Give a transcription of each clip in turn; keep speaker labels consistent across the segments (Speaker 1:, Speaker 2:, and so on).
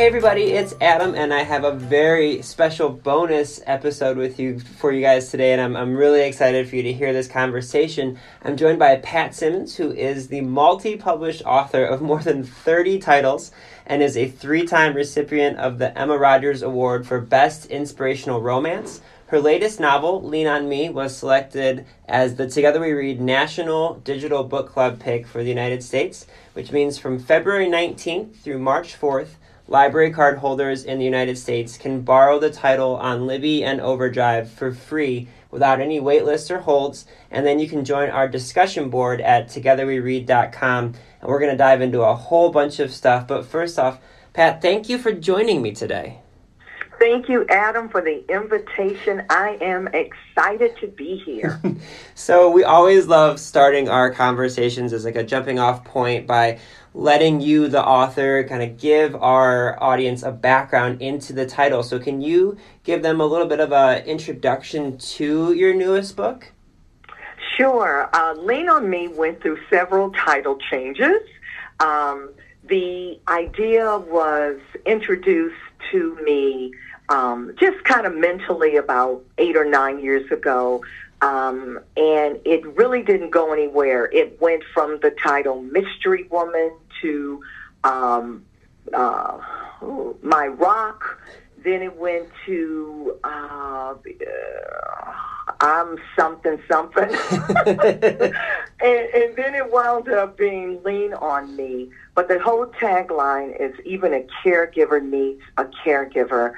Speaker 1: Hey everybody, it's Adam, and I have a very special bonus episode with you for you guys today, and I'm, I'm really excited for you to hear this conversation. I'm joined by Pat Simmons, who is the multi published author of more than 30 titles and is a three time recipient of the Emma Rodgers Award for Best Inspirational Romance. Her latest novel, Lean on Me, was selected as the Together We Read National Digital Book Club pick for the United States, which means from February 19th through March 4th, library card holders in the United States can borrow the title on Libby and Overdrive for free without any waitlists or holds. And then you can join our discussion board at togetherweread.com. And we're going to dive into a whole bunch of stuff. But first off, Pat, thank you for joining me today.
Speaker 2: Thank you, Adam, for the invitation. I am excited to be here.
Speaker 1: so, we always love starting our conversations as like a jumping off point by letting you, the author, kind of give our audience a background into the title. So, can you give them a little bit of an introduction to your newest book?
Speaker 2: Sure. Uh, Lean on Me went through several title changes. Um, the idea was introduced to me um, just kind of mentally about eight or nine years ago. Um, and it really didn't go anywhere. It went from the title Mystery Woman to um, uh, My Rock. Then it went to uh, uh, I'm something something, and, and then it wound up being Lean on Me. But the whole tagline is even a caregiver needs a caregiver,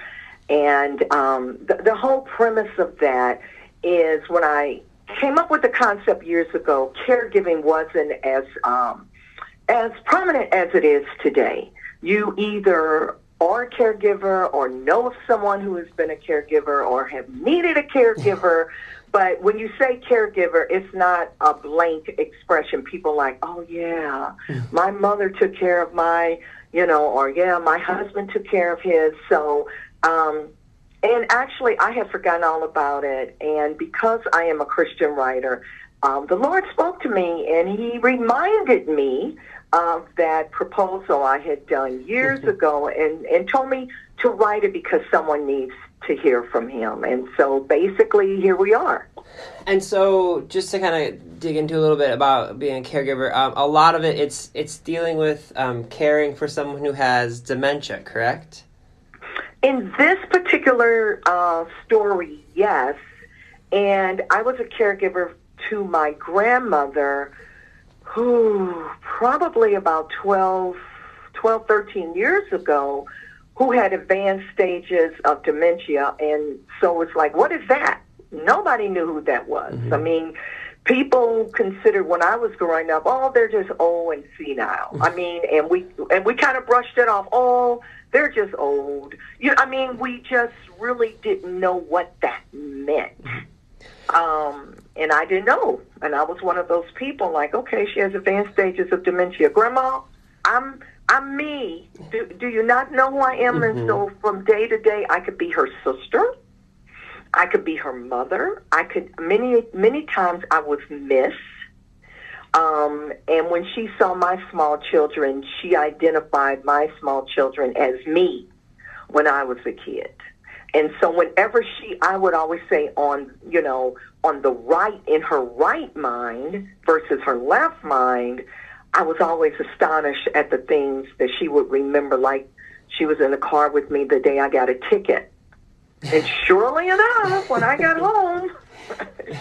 Speaker 2: and um, the, the whole premise of that is when I came up with the concept years ago, caregiving wasn't as um, as prominent as it is today. You either are a caregiver or know of someone who has been a caregiver or have needed a caregiver. But when you say caregiver, it's not a blank expression. People like, oh yeah, my mother took care of my, you know, or yeah, my husband took care of his. So um, and actually, I had forgotten all about it. And because I am a Christian writer, um, the Lord spoke to me and He reminded me of that proposal I had done years mm-hmm. ago and, and told me to write it because someone needs to hear from Him. And so basically, here we are.
Speaker 1: And so, just to kind of dig into a little bit about being a caregiver, um, a lot of it it's it's dealing with um, caring for someone who has dementia, correct?
Speaker 2: In this particular uh, story, yes. And I was a caregiver to my grandmother who probably about 12, 12 13 years ago who had advanced stages of dementia. And so it's like, what is that? Nobody knew who that was. Mm-hmm. I mean, people considered when I was growing up, oh, they're just old and senile. I mean, and we and we kind of brushed it off. Oh, they're just old. You, I mean, we just really didn't know what that meant. Um, and I didn't know. And I was one of those people like, okay, she has advanced stages of dementia. Grandma, I'm I'm me. Do, do you not know who I am? Mm-hmm. And so from day to day, I could be her sister. I could be her mother. I could many many times I was Miss. Um, and when she saw my small children, she identified my small children as me when I was a kid. And so whenever she, I would always say on, you know, on the right, in her right mind versus her left mind, I was always astonished at the things that she would remember. Like she was in the car with me the day I got a ticket. And surely enough, when I got home,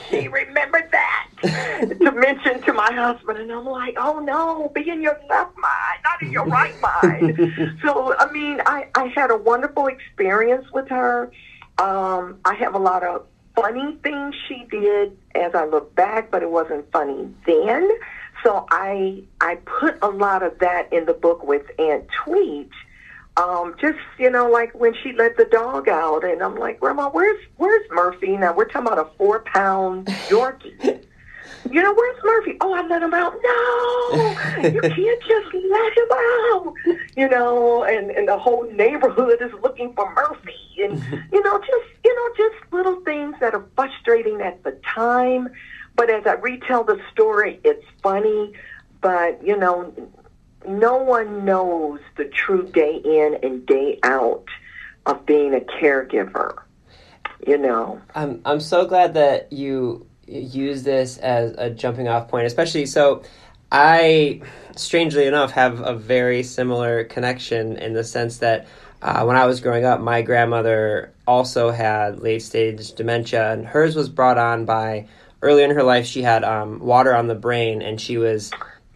Speaker 2: she remembered that to mention to my husband, and I'm like, oh no, be in your left mind, not in your right mind. so, I mean, I, I had a wonderful experience with her. Um, I have a lot of funny things she did as I look back, but it wasn't funny then. So I I put a lot of that in the book with Aunt Tweet. Um, just you know, like when she let the dog out, and I'm like, Grandma, where's where's Murphy? Now we're talking about a four pound Yorkie. you know, where's Murphy? Oh, I let him out. No, you can't just let him out. You know, and and the whole neighborhood is looking for Murphy, and you know, just you know, just little things that are frustrating at the time. But as I retell the story, it's funny. But you know, no one knows the true day in and day out of being a caregiver. You know,
Speaker 1: I'm I'm so glad that you use this as a jumping off point, especially so. I, strangely enough, have a very similar connection in the sense that uh, when I was growing up, my grandmother also had late stage dementia, and hers was brought on by earlier in her life, she had um, water on the brain, and she was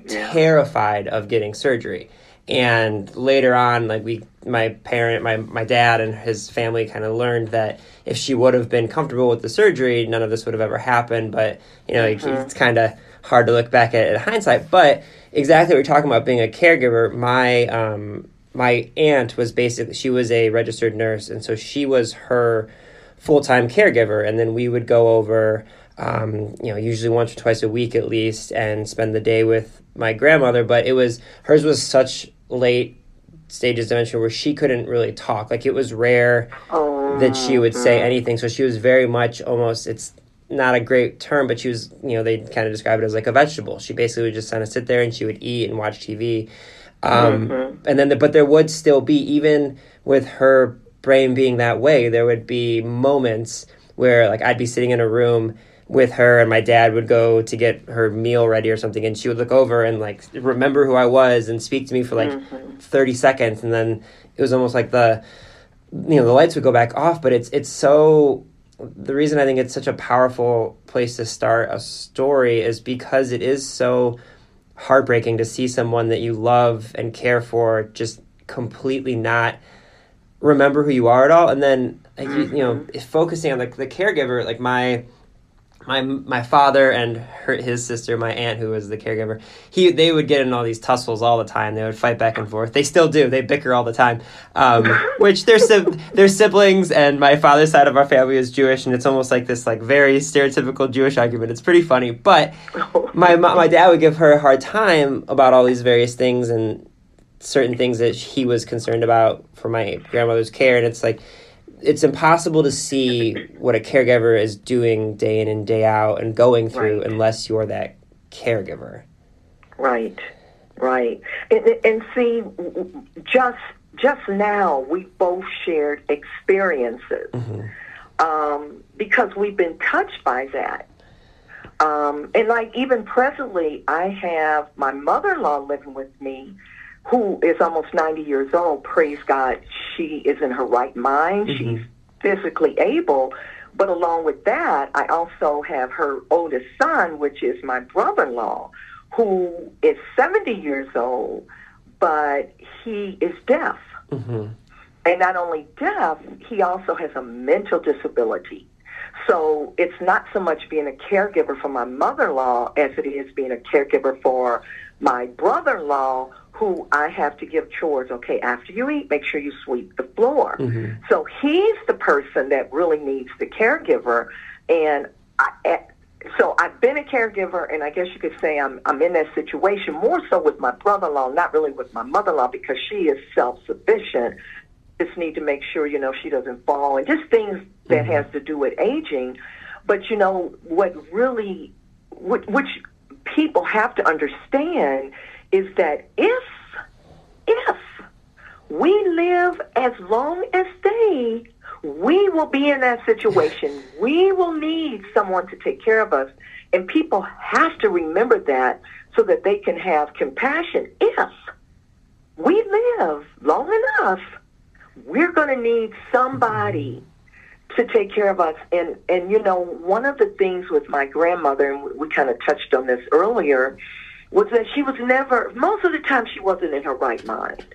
Speaker 1: yeah. terrified of getting surgery. And later on, like we, my parent, my my dad, and his family kind of learned that if she would have been comfortable with the surgery, none of this would have ever happened. But you know, mm-hmm. it's kind of hard to look back at, at hindsight. But exactly what you're talking about being a caregiver. My um, my aunt was basically she was a registered nurse, and so she was her full time caregiver, and then we would go over um, you know, usually once or twice a week at least, and spend the day with my grandmother. But it was hers was such late stages dementia where she couldn't really talk. Like it was rare oh, that she would say mm-hmm. anything. So she was very much almost. It's not a great term, but she was. You know, they kind of describe it as like a vegetable. She basically would just kind of sit there and she would eat and watch TV. Um, mm-hmm. And then, the, but there would still be even with her brain being that way, there would be moments where like I'd be sitting in a room with her and my dad would go to get her meal ready or something and she would look over and like remember who I was and speak to me for like mm-hmm. 30 seconds and then it was almost like the you know the lights would go back off but it's it's so the reason I think it's such a powerful place to start a story is because it is so heartbreaking to see someone that you love and care for just completely not remember who you are at all and then like, mm-hmm. you, you know mm-hmm. focusing on the, the caregiver like my my my father and her, his sister, my aunt, who was the caregiver, he they would get in all these tussles all the time. They would fight back and forth. They still do. They bicker all the time. Um, which they're they're siblings, and my father's side of our family is Jewish, and it's almost like this like very stereotypical Jewish argument. It's pretty funny. But my my dad would give her a hard time about all these various things and certain things that he was concerned about for my grandmother's care, and it's like it's impossible to see what a caregiver is doing day in and day out and going through right. unless you're that caregiver.
Speaker 2: Right, right. And, and see, just just now we both shared experiences mm-hmm. um, because we've been touched by that. Um, and like even presently, I have my mother-in-law living with me who is almost 90 years old, praise God, she is in her right mind. Mm-hmm. She's physically able. But along with that, I also have her oldest son, which is my brother in law, who is 70 years old, but he is deaf. Mm-hmm. And not only deaf, he also has a mental disability. So it's not so much being a caregiver for my mother in law as it is being a caregiver for my brother in law who I have to give chores. Okay, after you eat, make sure you sweep the floor. Mm-hmm. So he's the person that really needs the caregiver. And I, eh, so I've been a caregiver, and I guess you could say I'm I'm in that situation more so with my brother-in-law, not really with my mother-in-law because she is self-sufficient. Just need to make sure you know she doesn't fall, and just things that mm-hmm. has to do with aging. But you know what really, which, which people have to understand is that if if we live as long as they, we will be in that situation. We will need someone to take care of us. And people have to remember that so that they can have compassion. If we live long enough, we're going to need somebody to take care of us. And, and, you know, one of the things with my grandmother, and we kind of touched on this earlier, was that she was never, most of the time, she wasn't in her right mind.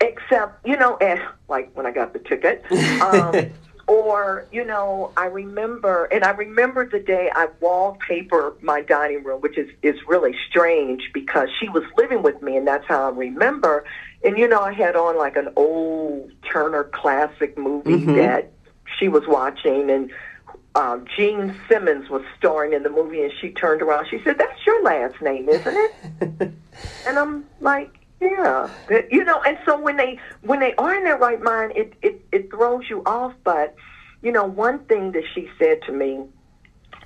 Speaker 2: Except, you know, and like when I got the ticket. Um, or, you know, I remember, and I remember the day I wallpapered my dining room, which is, is really strange because she was living with me, and that's how I remember. And, you know, I had on like an old Turner classic movie mm-hmm. that she was watching, and uh, Jean Simmons was starring in the movie, and she turned around. She said, "That's your last name, isn't it?" and I'm like, "Yeah." You know, and so when they when they are in their right mind, it it it throws you off. But you know, one thing that she said to me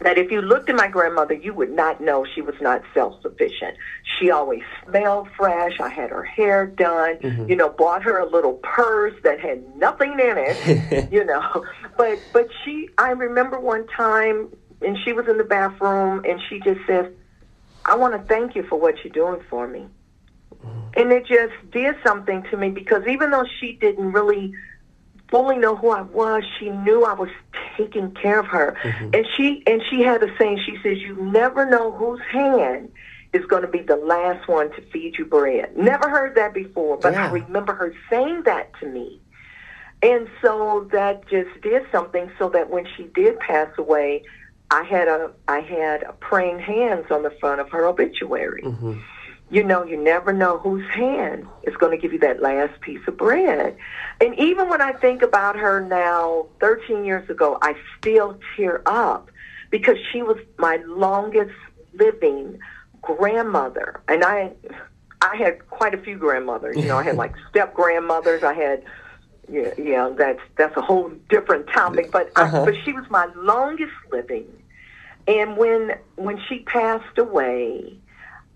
Speaker 2: that if you looked at my grandmother, you would not know she was not self-sufficient. She always smelled fresh. I had her hair done, mm-hmm. you know, bought her a little purse that had nothing in it, you know. But but she, I remember one time, and she was in the bathroom, and she just says, "I want to thank you for what you're doing for me." And it just did something to me because even though she didn't really fully know who I was. She knew I was taking care of her. Mm-hmm. And she and she had a saying, she says, You never know whose hand is going to be the last one to feed you bread. Never heard that before, but yeah. I remember her saying that to me. And so that just did something so that when she did pass away, I had a I had a praying hands on the front of her obituary. Mm-hmm you know, you never know whose hand is going to give you that last piece of bread. And even when I think about her now, 13 years ago, I still tear up because she was my longest living grandmother. And I, I had quite a few grandmothers. You know, I had like step grandmothers. I had, yeah, yeah, that's that's a whole different topic. But uh-huh. I, but she was my longest living. And when when she passed away,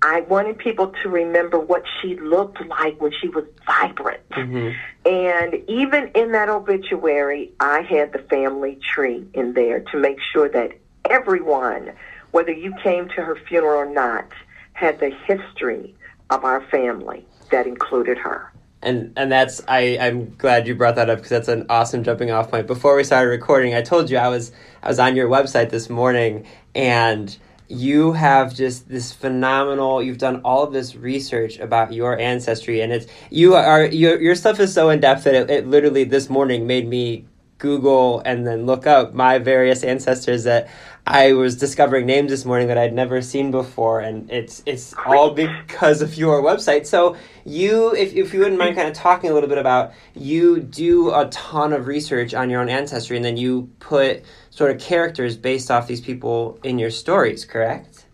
Speaker 2: I wanted people to remember what she looked like when she was vibrant. Mm-hmm. And even in that obituary, I had the family tree in there to make sure that everyone, whether you came to her funeral or not, had the history of our family that included her.
Speaker 1: And and that's I I'm glad you brought that up because that's an awesome jumping off point. Before we started recording, I told you I was I was on your website this morning and you have just this phenomenal you've done all of this research about your ancestry and it's you are your, your stuff is so in depth that it, it literally this morning made me google and then look up my various ancestors that i was discovering names this morning that i'd never seen before and it's it's all because of your website. So you if, if you wouldn't mind kind of talking a little bit about you do a ton of research on your own ancestry and then you put sort of characters based off these people in your stories, correct?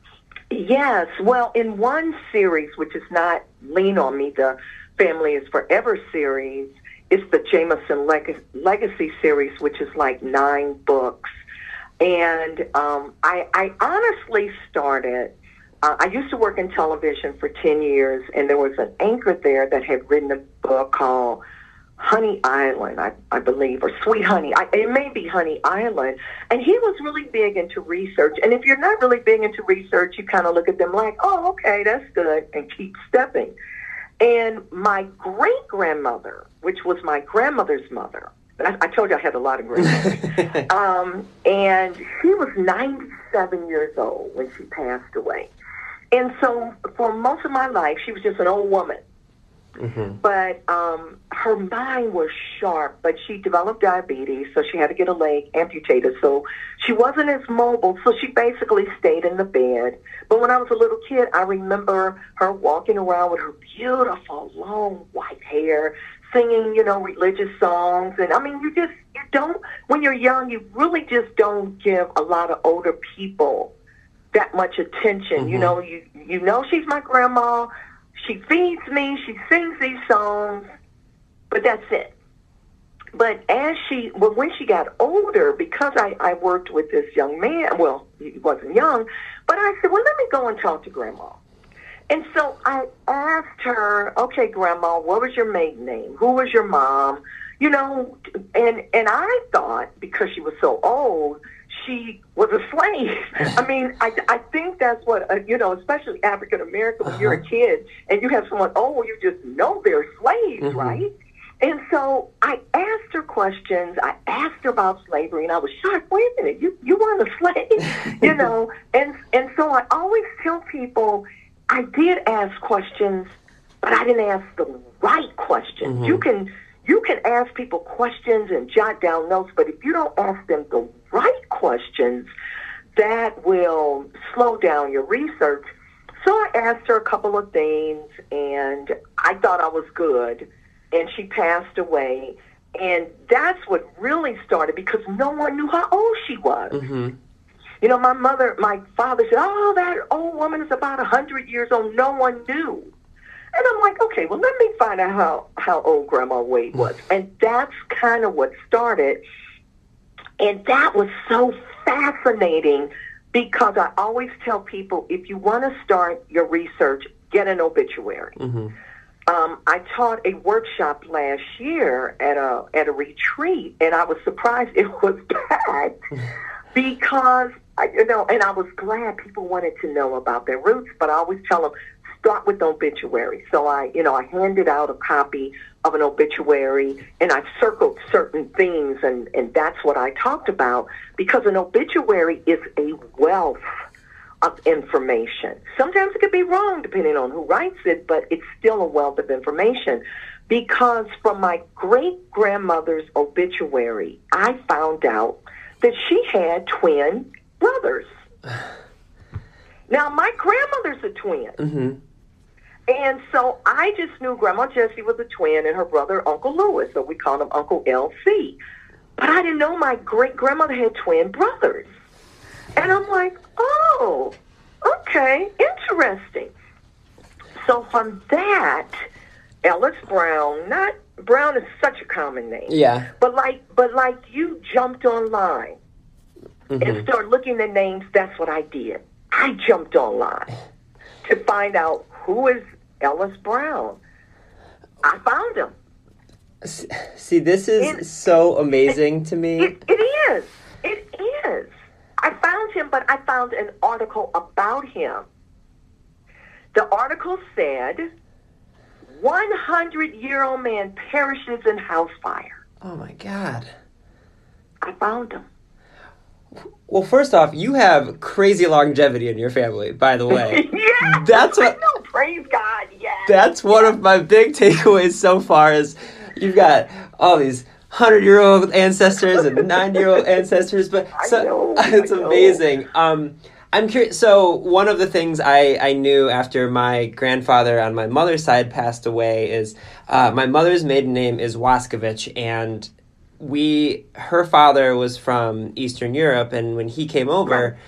Speaker 2: Yes. Well, in one series, which is not Lean on Me, the Family is Forever series, it's the Jameson Leg- Legacy series, which is like nine books. And um, I, I honestly started. Uh, I used to work in television for 10 years, and there was an anchor there that had written a book called Honey Island, I, I believe, or Sweet Honey. I, it may be Honey Island. And he was really big into research. And if you're not really big into research, you kind of look at them like, oh, okay, that's good, and keep stepping. And my great grandmother, which was my grandmother's mother, I, I told you I had a lot of grandmothers, um, and she was 97 years old when she passed away. And so for most of my life, she was just an old woman Mm-hmm. But um, her mind was sharp, but she developed diabetes, so she had to get a leg amputated. So she wasn't as mobile, so she basically stayed in the bed. But when I was a little kid, I remember her walking around with her beautiful long white hair, singing, you know, religious songs. And I mean, you just, you don't, when you're young, you really just don't give a lot of older people that much attention. Mm-hmm. You know, you, you know she's my grandma she feeds me, she sings these songs, but that's it. But as she, well, when she got older, because I, I worked with this young man, well, he wasn't young, but I said, well, let me go and talk to Grandma. And so I asked her, okay, Grandma, what was your maiden name? Who was your mom? You know, and and I thought because she was so old she was a slave. I mean, I, I think that's what, uh, you know, especially African American, when uh-huh. you're a uh-huh. kid and you have someone, oh, you just know they're slaves, mm-hmm. right? And so I asked her questions. I asked her about slavery, and I was shocked. Wait a minute, you you weren't a slave, you know? And and so I always tell people I did ask questions, but I didn't ask the right questions. Mm-hmm. You can you can ask people questions and jot down notes, but if you don't ask them the right questions, that will slow down your research. So I asked her a couple of things, and I thought I was good, and she passed away. And that's what really started because no one knew how old she was.
Speaker 1: Mm-hmm.
Speaker 2: You know, my mother, my father said, "Oh, that old woman is about a hundred years old." No one knew. And I'm like, okay, well, let me find out how, how old Grandma Wade was. And that's kind of what started. And that was so fascinating because I always tell people if you want to start your research, get an obituary.
Speaker 1: Mm-hmm.
Speaker 2: Um, I taught a workshop last year at a at a retreat, and I was surprised it was packed because I, you know, and I was glad people wanted to know about their roots. But I always tell them start with the obituary. So I, you know, I handed out a copy of an obituary, and I circled certain things, and and that's what I talked about because an obituary is a wealth of information. Sometimes it could be wrong depending on who writes it, but it's still a wealth of information. Because from my great grandmother's obituary, I found out that she had twin brothers. Now, my grandmother's a twin.
Speaker 1: Mm-hmm.
Speaker 2: And so I just knew Grandma Jessie was a twin and her brother, Uncle Lewis, so we called him Uncle LC. But I didn't know my great grandmother had twin brothers. And I'm like, oh, okay, interesting. So from that, Ellis Brown, not Brown is such a common name.
Speaker 1: Yeah.
Speaker 2: But like but like you jumped online
Speaker 1: Mm-hmm.
Speaker 2: and started looking at names, that's what I did. I jumped online to find out who is Ellis Brown. I found him.
Speaker 1: See, this is
Speaker 2: It-
Speaker 1: so amazing to me.
Speaker 2: It, it is. It is. I found him, but I found an article about him. The article said 100 year old man perishes in house fire.
Speaker 1: Oh my god.
Speaker 2: I found him.
Speaker 1: Well, first off, you have crazy longevity in your family, by the way.
Speaker 2: yeah,
Speaker 1: That's what-
Speaker 2: know. Praise God. Yes.
Speaker 1: That's one of my big takeaways so far is you've got all these hundred year old ancestors and nine year old ancestors, but so
Speaker 2: know,
Speaker 1: it's amazing. Um, I'm curious. So one of the things I, I knew after my grandfather on my mother's side passed away is uh, my mother's maiden name is Waskovich, and we her father was from Eastern Europe, and when he came over,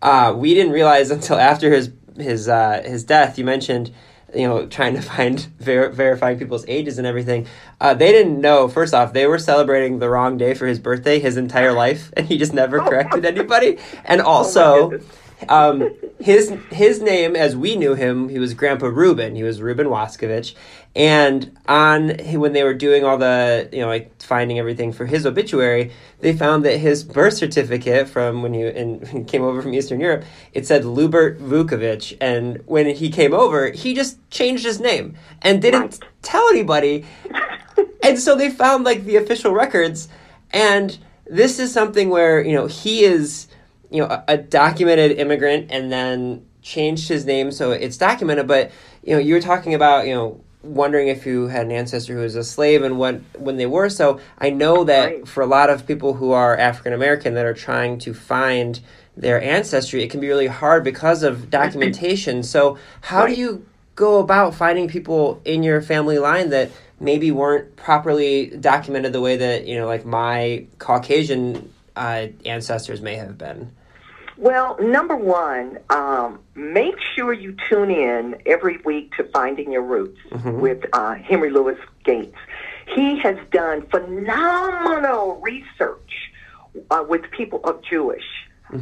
Speaker 1: uh, we didn't realize until after his his uh, his death. You mentioned, you know, trying to find ver- verifying people's ages and everything. Uh, they didn't know. First off, they were celebrating the wrong day for his birthday his entire life, and he just never corrected anybody. And also.
Speaker 2: goodness.
Speaker 1: um, his his name, as we knew him, he was Grandpa Ruben. He was Ruben Waskovich, and on when they were doing all the you know like finding everything for his obituary, they found that his birth certificate from when he, and, came over from Eastern Europe, it said Lubert Vukovic, and when he came over, he just changed his name and didn't tell anybody, and so they found like the official records, and this is something where you know he is you know a, a documented immigrant and then changed his name so it's documented. But you know you were talking about you know wondering if you had an ancestor who was a slave and what when they were. So i know that
Speaker 2: Right.
Speaker 1: for a lot of people who are african american that are trying to find their ancestry it can be really hard because of documentation. So how do you go about finding people in your family line that maybe weren't properly documented the way that you know like my caucasian uh, ancestors may have been
Speaker 2: Well, number one, um, make sure you tune in every week to Finding Your Roots with uh, Henry Louis Gates. He has done phenomenal research uh, with people of Jewish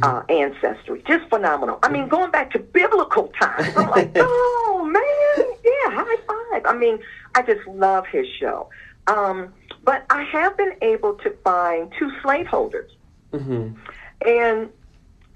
Speaker 2: uh, ancestry. Just phenomenal. I mean, going back to biblical times. I'm like, oh, man, yeah, high five. I mean, I just love his show. Um, but I have been able to find two slaveholders.
Speaker 1: hmm
Speaker 2: And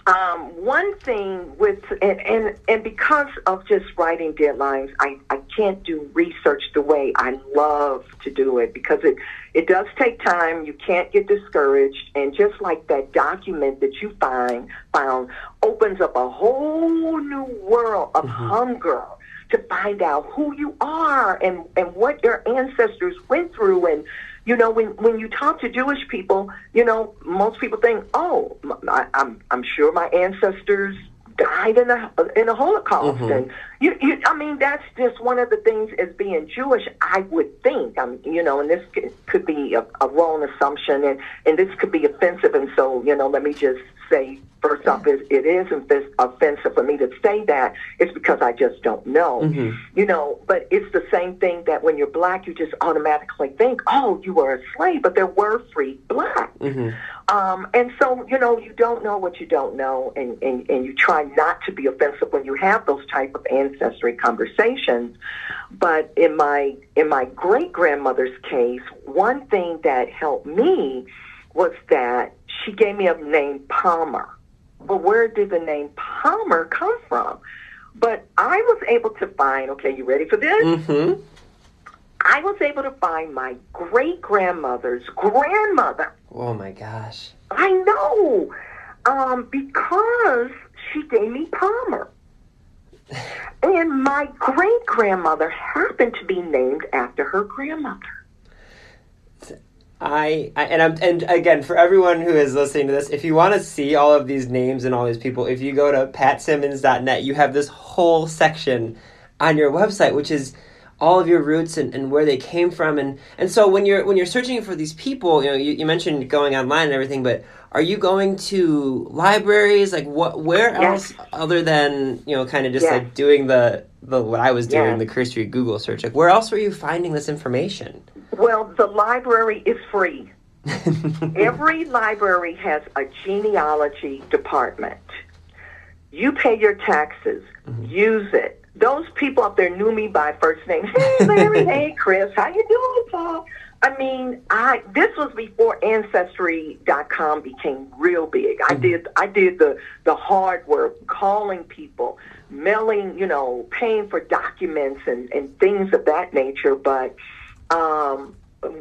Speaker 2: um, one thing with and, and and because of just writing deadlines, I, I can't do research the way I love to do it because it it does take time. You can't get discouraged, and just like that document that you find found opens up a whole new world of hunger to find out who you are and, and what your ancestors went through. And, you know, when, when you talk to Jewish people, you know, most people think, oh, I, I'm, I'm sure my ancestors died in a in a Holocaust, mm-hmm. and you, you, I mean, that's just one of the things as being Jewish. I would think, I'm, you know, and this could, could be a, a wrong assumption, and and this could be offensive, and so you know, let me just say first off, it, it is offensive for me to say that. It's because I just don't know, mm-hmm. you know. But it's the same thing that when you're black, you just automatically think, oh, you were a slave, but there were free black. Mm-hmm. Um, and so, you know, you don't know what you don't know, and, and, and you try not to be offensive when you have those type of ancestry conversations. But in my in my great grandmother's case, one thing that helped me was that she gave me a name Palmer. But where did the name Palmer come from? But I was able to find. Okay, you ready for this?
Speaker 1: Mm-hmm.
Speaker 2: I was able to find my great grandmother's grandmother.
Speaker 1: Oh my gosh.
Speaker 2: I know. Um, because she gave me Palmer. and my great grandmother happened to be named after her grandmother.
Speaker 1: I, I, and I'm and again for everyone who is listening to this, if you want to see all of these names and all these people, if you go to patsimmons.net, you have this whole section on your website, which is all of your roots and, and where they came from and, and so when you're when you're searching for these people you know you, you mentioned going online and everything but are you going to libraries like what where yes. else other than you know kind of just yes. like doing the the what i was doing yes. the cursory google search like where else were you finding this information
Speaker 2: well the library is free every library has a genealogy department you pay your taxes mm-hmm. use it those people up there knew me by first name. Hey, Larry. hey, Chris. How you doing, Paul? I mean, I this was before Ancestry.com became real big. I mm-hmm. did I did the the hard work, calling people, mailing, you know, paying for documents and and things of that nature. But um,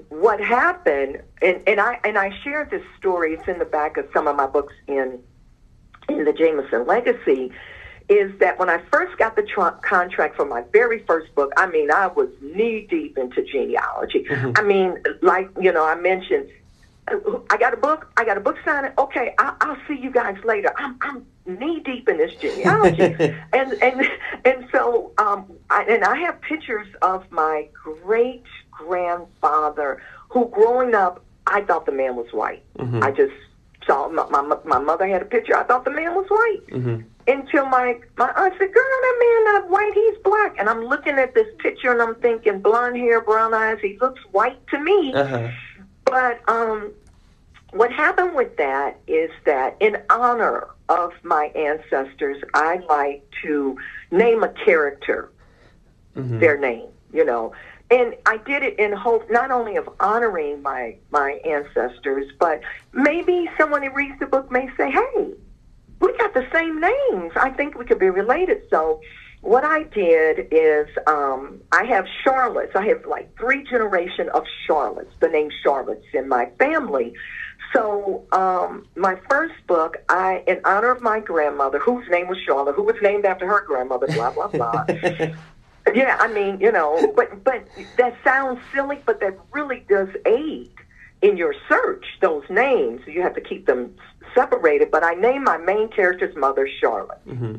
Speaker 2: what happened, and and I and I shared this story. It's in the back of some of my books in in the Jameson Legacy is that when I first got the tr- contract for my very first book, I mean, I was knee deep into genealogy. Mm-hmm. I mean, like, you know, I mentioned, I got a book, I got a book signing. Okay, I- I'll see you guys later. I'm, I'm knee deep in this genealogy. and, and, and so, um, I, and I have pictures of my great grandfather who growing up, I thought the man was white. Mm-hmm. I just saw my, my, my mother had a picture. I thought the man was white. Mm-hmm until my my aunt said, "Girl, that man not white. He's black." And I'm looking at this picture and I'm thinking, blonde hair, brown eyes. He looks white to me. Uh-huh. But um, what happened with that is that in honor of my ancestors, I like to name a character mm-hmm. their name. You know. And I did it in hope not only of honoring my my ancestors, but maybe someone who reads the book may say, "Hey, we got the same names. I think we could be related. So what I did is um, I have Charlottes. I have like three generation of Charlottes, the name Charlottes in my family. So um, my first book, I in honor of my grandmother, whose name was Charlotte, who was named after her grandmother, blah blah blah. yeah, I mean, you know, but but that sounds silly, but that really does aid in your search. Those names, you have to keep them separated, but I named my main character's mother Charlotte. Mm-hmm.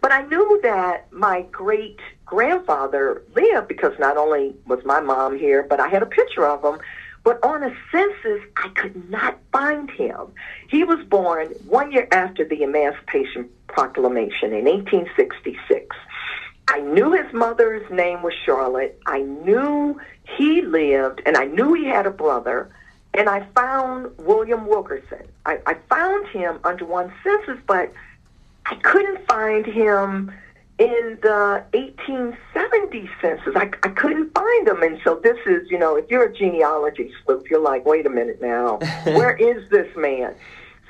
Speaker 2: But I knew that my great grandfather lived because not only was my mom here, but I had a picture of him. But on a census, I could not find him. He was born one year after the Emancipation Proclamation in 1866. I knew his mother's name was Charlotte. I knew he lived, and I knew he had a brother and I found William Wilkerson. I, I found him under one census, but I couldn't find him in the 1870 census. I, I couldn't find him. And so this is, you know, if you're a genealogy sleuth, you're like, wait a minute now, where is this man?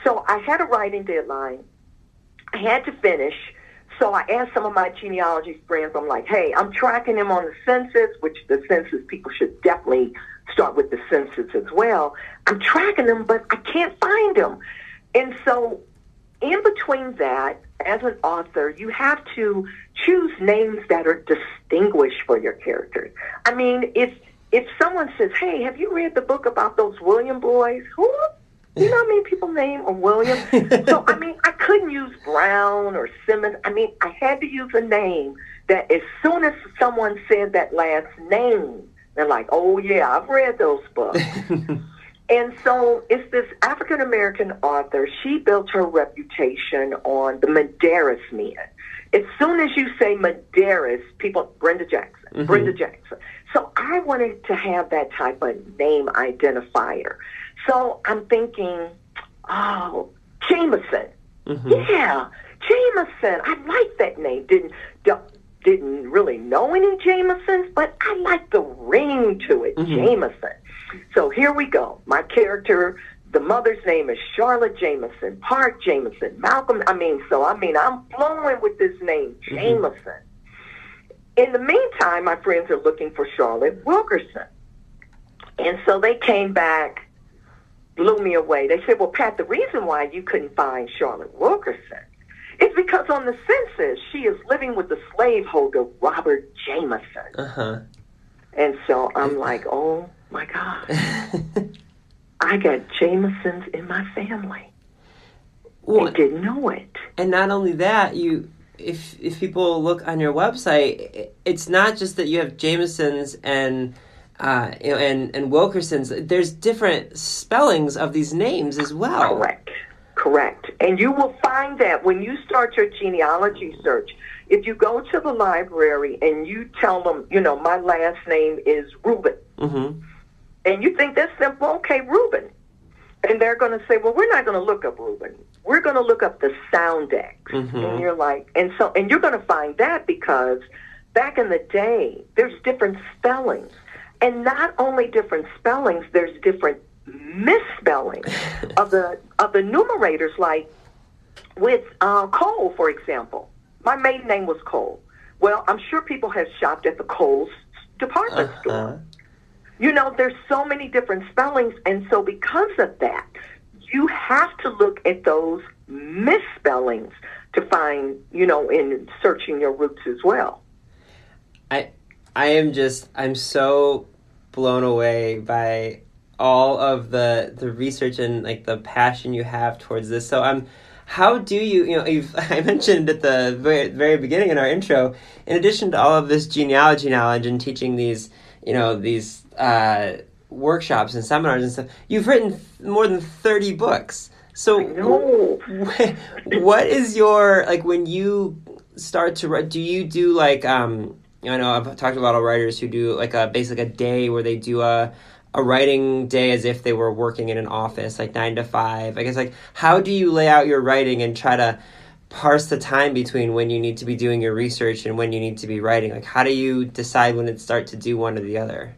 Speaker 2: So I had a writing deadline. I had to finish. So I asked some of my genealogy friends, I'm like, hey, I'm tracking him on the census, which the census people should definitely start with the census as well. I'm tracking them, but I can't find them. And so in between that, as an author, you have to choose names that are distinguished for your characters. I mean, if if someone says, "Hey, have you read the book about those William boys?" Who? You know how many people name a William? so I mean, I couldn't use Brown or Simmons. I mean, I had to use a name that as soon as someone said that last name, they're like, "Oh yeah, I've read those books." And so it's this African American author. She built her reputation on the Madaris men. As soon as you say Madaris, people, Brenda Jackson, mm-hmm. Brenda Jackson. So I wanted to have that type of name identifier. So I'm thinking, oh, Jameson. Mm-hmm. Yeah, Jameson. I like that name. Didn't didn't really know any Jamesons, but I like the ring to it, mm-hmm. Jameson. So here we go. My character, the mother's name is Charlotte Jameson, Park Jameson, Malcolm. I mean, so I mean, I'm flowing with this name, mm-hmm. Jameson. Mm-hmm. In the meantime, my friends are looking for Charlotte Wilkerson. And so they came back, blew me away. They said, well, Pat, the reason why you couldn't find Charlotte Wilkerson is because on the census, she is living with the slaveholder, Robert Jameson. Uh-huh. And so I'm like, oh my God. I got Jamesons in my family. Well, I didn't know it.
Speaker 1: And not only that, you if if people look on your website, it's not just that you have Jamesons and uh, and and Wilkersons. There's different spellings of these names as well.
Speaker 2: Correct. Correct. And you will find that when you start your genealogy search, if you go to the library and you tell them, you know, my last name is Rubin, mm-hmm. and you think that's simple, okay, Rubin. And they're going to say, well, we're not going to look up Rubin. We're going to look up the Soundex. Mm-hmm. And you're like, and so, and you're going to find that because back in the day, there's different spellings. And not only different spellings, there's different misspellings of the of the numerators. Like with uh, Cole, for example, my maiden name was Cole. Well, I'm sure people have shopped at the Kohl's department uh-huh. store. You know, there's so many different spellings, and so because of that, you have to look at those misspellings to find, you know, in searching your roots as well.
Speaker 1: I I am just I'm so blown away by all of the the research and like the passion you have towards this. So I'm. Um, how do you you know you've, I mentioned at the very, very beginning in our intro. In addition to all of this genealogy knowledge and teaching these you know these uh, workshops and seminars and stuff, you've written more than thirty books. So what is your like when you start to write? Do you do like um, I know I've talked to a lot of writers who do like a basically a day where they do a a writing day as if they were working in an office, like nine to five? I guess like how do you lay out your writing and try to parse the time between when you need to be doing your research and when you need to be writing? Like how do you decide when to start to do one or the other?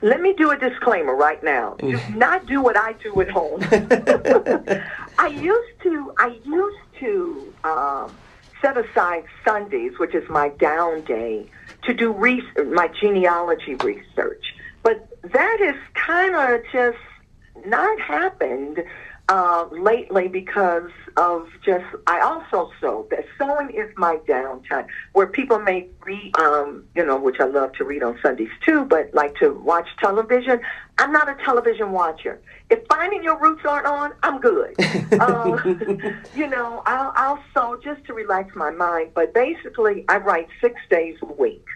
Speaker 2: Let me do a disclaimer right now. Do not do what I do at home. I used to. I used to um, set aside Sundays, which is my down day, to do re- my genealogy research. But that has kind of just not happened uh, lately because of just I also sew that sewing is my downtime where people may read um, you know which I love to read on Sundays too but like to watch television. I'm not a television watcher. If finding your roots aren't on I'm good. Uh, you know I'll, I'll sew just to relax my mind but basically I write six days a week.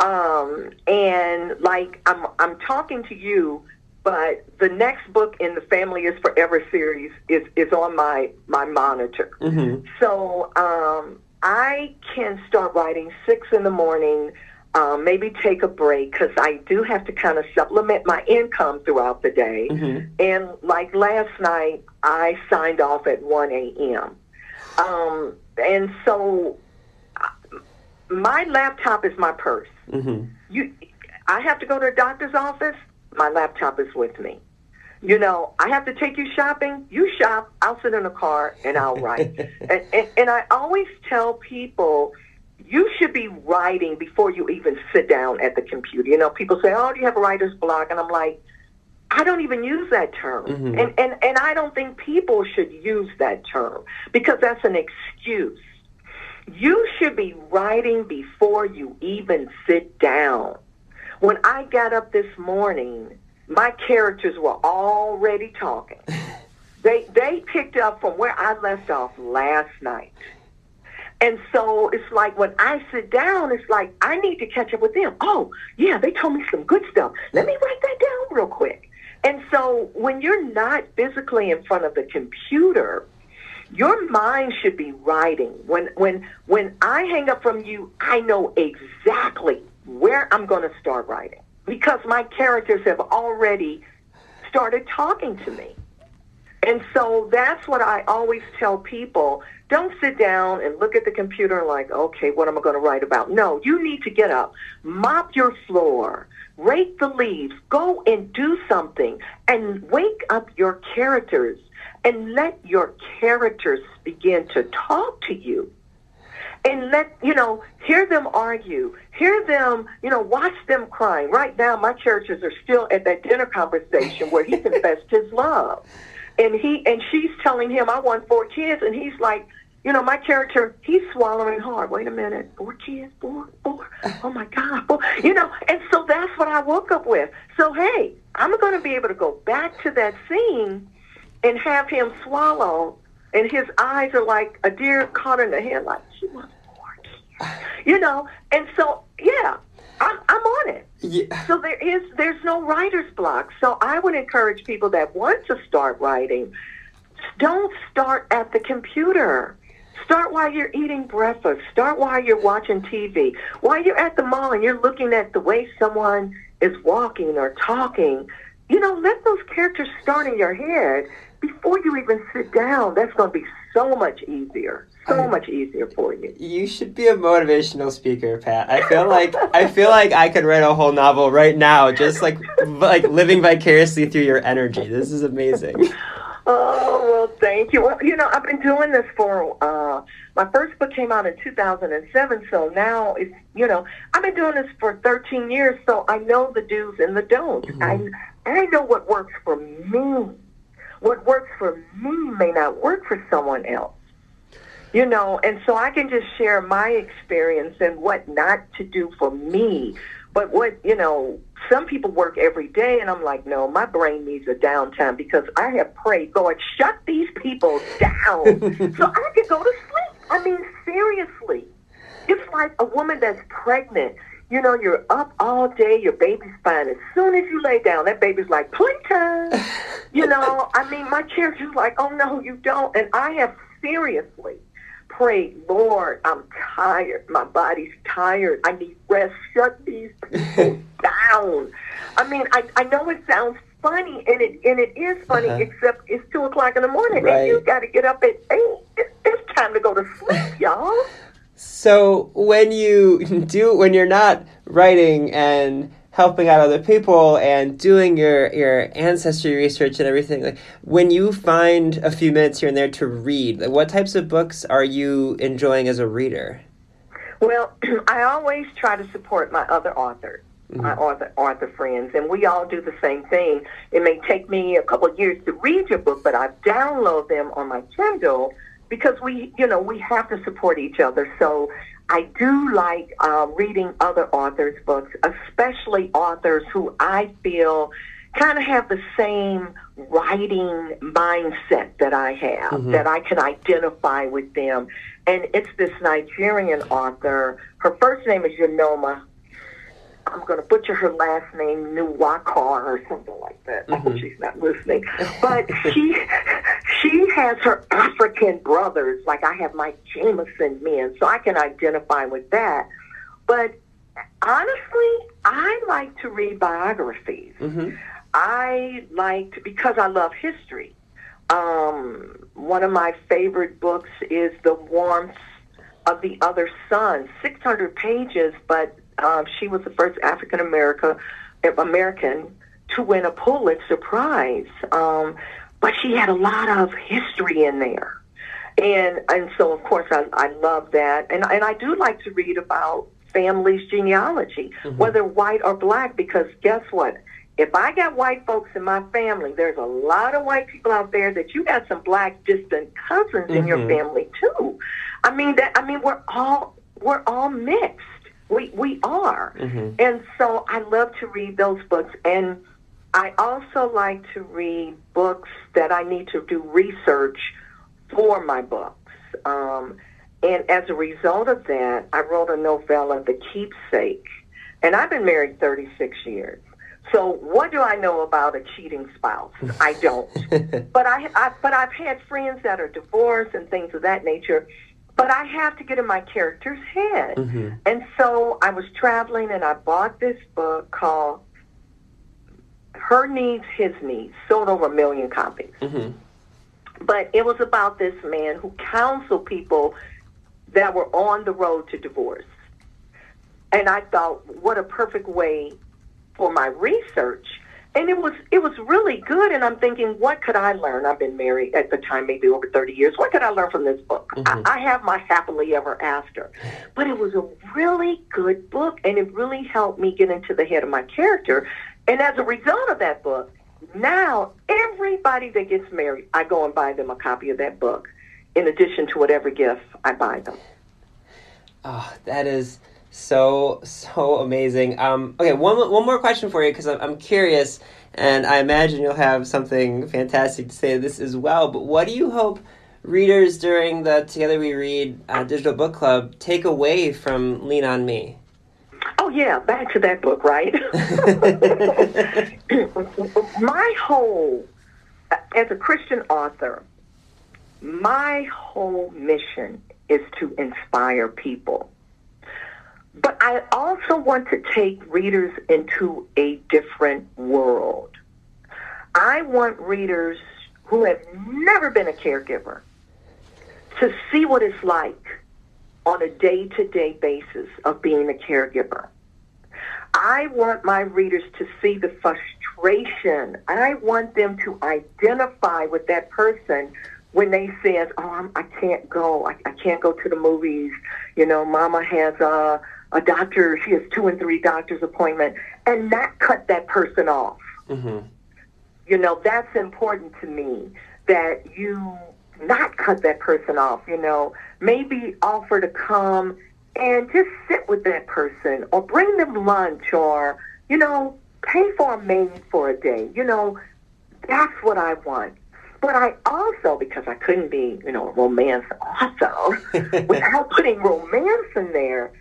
Speaker 2: Um, and like I'm I'm talking to you, but the next book in the Family is Forever series is is on my my monitor. Mm-hmm. So um, I can start writing six in the morning. Um, maybe take a break because I do have to kind of supplement my income throughout the day. Mm-hmm. And like last night, I signed off at 1 a.m. Um, and so my laptop is my purse. Mm-hmm. You, I have to go to a doctor's office. My laptop is with me. You know, I have to take you shopping. You shop. I'll sit in a car and I'll write. and, and, and I always tell people, you should be writing before you even sit down at the computer. You know, people say, "Oh, do you have a writer's block?" And I'm like, I don't even use that term.
Speaker 1: Mhm.
Speaker 2: And, and, and I don't think people should use that term because that's an excuse. You should be writing before you even sit down. When I got up this morning, my characters were already talking. They they picked up from where I left off last night. And so it's like when I sit down, it's like I need to catch up with them. Oh, yeah, they told me some good stuff. Let me write that down real quick. And so when you're not physically in front of the computer, your mind should be writing. When when when I hang up from you, I know exactly where I'm going to start writing because my characters have already started talking to me. And so that's what I always tell people. Don't sit down and look at the computer like, okay, what am I going to write about? No, you need to get up, mop your floor, rake the leaves, go and do something and wake up your characters and let your characters begin to talk to you and let you know hear them argue. Hear them you know watch them crying. Right now my characters are still at that dinner conversation where he confessed his love. And he and she's telling him i want four kids. And he's like you know my character he's swallowing hard. Wait a minute. Four kids? Four? Four? Oh my god. Four. you know and so that's what i woke up with. So hey i'm going to be able to go back to that scene and have him swallow and his eyes are like a deer caught in the headlight. She wants. You know, and so yeah, I'm I'm on it.
Speaker 1: Yeah.
Speaker 2: So there is there's no writer's block. So I would encourage people that want to start writing, don't start at the computer. Start while you're eating breakfast. Start while you're watching TV. While you're at the mall and you're looking at the way someone is walking or talking, you know, let those characters start in your head before you even sit down. That's going to be so much easier. So
Speaker 1: I-
Speaker 2: much easier for you.
Speaker 1: You should be a motivational speaker, Pat. I feel like I feel like I could write a whole novel right now, just like like living vicariously through your energy. This is amazing.
Speaker 2: Oh, well, thank you. Well, you know, I've been doing this for, uh, my first book came out in 2007, so now it's, you know, I've been doing this for 13 years, so I know the do's and the don'ts. I, I know what works for me. What works for me may not work for someone else. You know, and so I can just share my experience and what not to do for me. But what, you know, some people work every day, and I'm like, no, my brain needs a downtime because I have prayed, Lord, shut these people down so I can go to sleep. I mean, seriously. It's like a woman that's pregnant. You know, you're up all day, your baby's fine. As soon as you lay down, that baby's like, playtime. you know, I mean, my character's like, oh, no, you don't. And I have seriously prayed, Lord, I'm tired. My body's tired. I need rest. Shut these people down. I mean, I, I know it sounds funny, and it and it is funny,
Speaker 1: Uh-huh.
Speaker 2: except it's 2 o'clock in the morning,
Speaker 1: Right.
Speaker 2: and you got to get up at 8. It, it's time to go to sleep, y'all.
Speaker 1: So when you do when you're not writing and helping out other people and doing your your ancestry research and everything like when you find a few minutes here and there to read like, what types of books are you enjoying as a reader
Speaker 2: Well, I always try to support my other authors, mm-hmm. my author author friends, and we all do the same thing. It may take me a couple of years to read your book, but I download them on my Kindle because we, you know, we have to support each other. So I do like uh, reading other authors' books, especially authors who I feel kind of have the same writing mindset that I have, that I can identify with them. And it's this Nigerian author. Her first name is Yanoma. I'm going to butcher her last name, Nuwakar or something like that. I hope she's not listening. But she she has her African brothers, like I have my Jamieson men, so I can identify with that. But honestly, I like to read biographies.
Speaker 1: mm-hmm.
Speaker 2: I liked because I love history. Um, one of my favorite books is The Warmth of the Other Sun, 600 pages, but um, she was the first African America American to win a Pulitzer Prize. Um, but she had a lot of history in there. And and so of course I, I love that. And and I do like to read about families' genealogy, whether white or black, because guess what? if I got white folks in my family, there's a lot of white people out there that you got some black distant cousins in your
Speaker 1: Mhm.
Speaker 2: family too. I mean that I mean we're all we're all mixed. We we are.
Speaker 1: Mhm.
Speaker 2: And so I love to read those books and I also like to read books that I need to do research for my books. Um, and as a result of that, I wrote a novella, The Keepsake. And I've been married 36 years. So what do I know about a cheating spouse? I don't. but I, I but I've had friends that are divorced and things of that nature. But I have to get in my character's head.
Speaker 1: Mhm.
Speaker 2: And so I was traveling and I bought this book called Her Needs, His Needs, sold over a million copies.
Speaker 1: Mhm.
Speaker 2: But it was about this man who counseled people that were on the road to divorce. And I thought, what a perfect way for my research. And it was it was really good. And I'm thinking, what could I learn? I've been married at the time, maybe over 30 years. What could I learn from this book?
Speaker 1: Mhm.
Speaker 2: I, I have my happily ever after. But it was a really good book, and it really helped me get into the head of my character. And as a result of that book, now everybody that gets married, I go and buy them a copy of that book, in addition to whatever gift I buy them.
Speaker 1: Oh, that is so so amazing. Um, okay, one one more question for you because I'm, I'm curious, and I imagine you'll have something fantastic to say to this as well. But what do you hope readers during the Together We Read uh, digital book club take away from Lean on Me?
Speaker 2: Oh yeah, back to that book, right? my whole, as a Christian author, my whole mission is to inspire people. But I also want to take readers into a different world. I want readers who have never been a caregiver to see what it's like on a day to day basis of being a caregiver. I want my readers to see the frustration. I want them to identify with that person when they says, "Oh, I'm, I can't go. I, I can't go to the movies." You know, Mama has a a doctor. She has two and three doctor's appointment, and not cut that person off.
Speaker 1: hmm
Speaker 2: You know, that's important to me that you not cut that person off, you know, maybe offer to come and just sit with that person or bring them lunch or, you know, pay for a maid for a day. You know, that's what I want. But I also, because I couldn't be, you know, romance author without putting romance in there,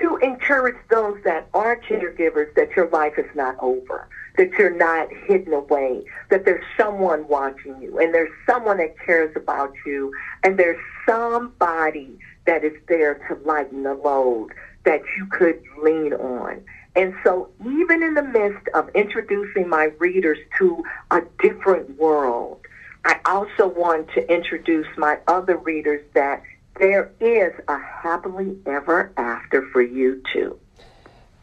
Speaker 2: to encourage those that are caregivers that your life is not over, that you're not hidden away, that there's someone watching you, and there's someone that cares about you, and there's somebody that is there to lighten the load that you could lean on. And so, even in the midst of introducing my readers to a different world, I also want to introduce my other readers that there is a happily ever after for you too.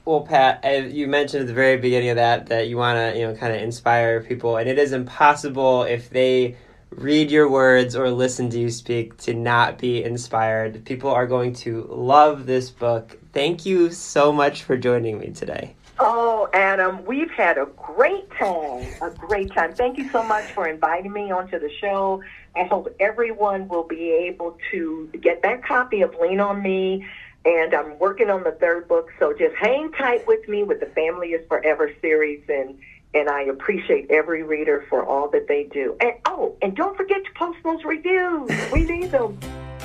Speaker 1: Well, Pat, uh, you mentioned at the very beginning of that that you want to, you know, kind of inspire people, and it is impossible if they read your words or listen to you speak to not be inspired. People are going to love this book. Thank you so much for joining me today.
Speaker 2: Oh, Adam, we've had a great time. A great time. Thank you so much for inviting me onto the show. I hope everyone will be able to get that copy of Lean on Me. And I'm working on the third book, so just hang tight with me with the Family is Forever series. And, and I appreciate every reader for all that they do. And oh, and don't forget to post those reviews. We need them.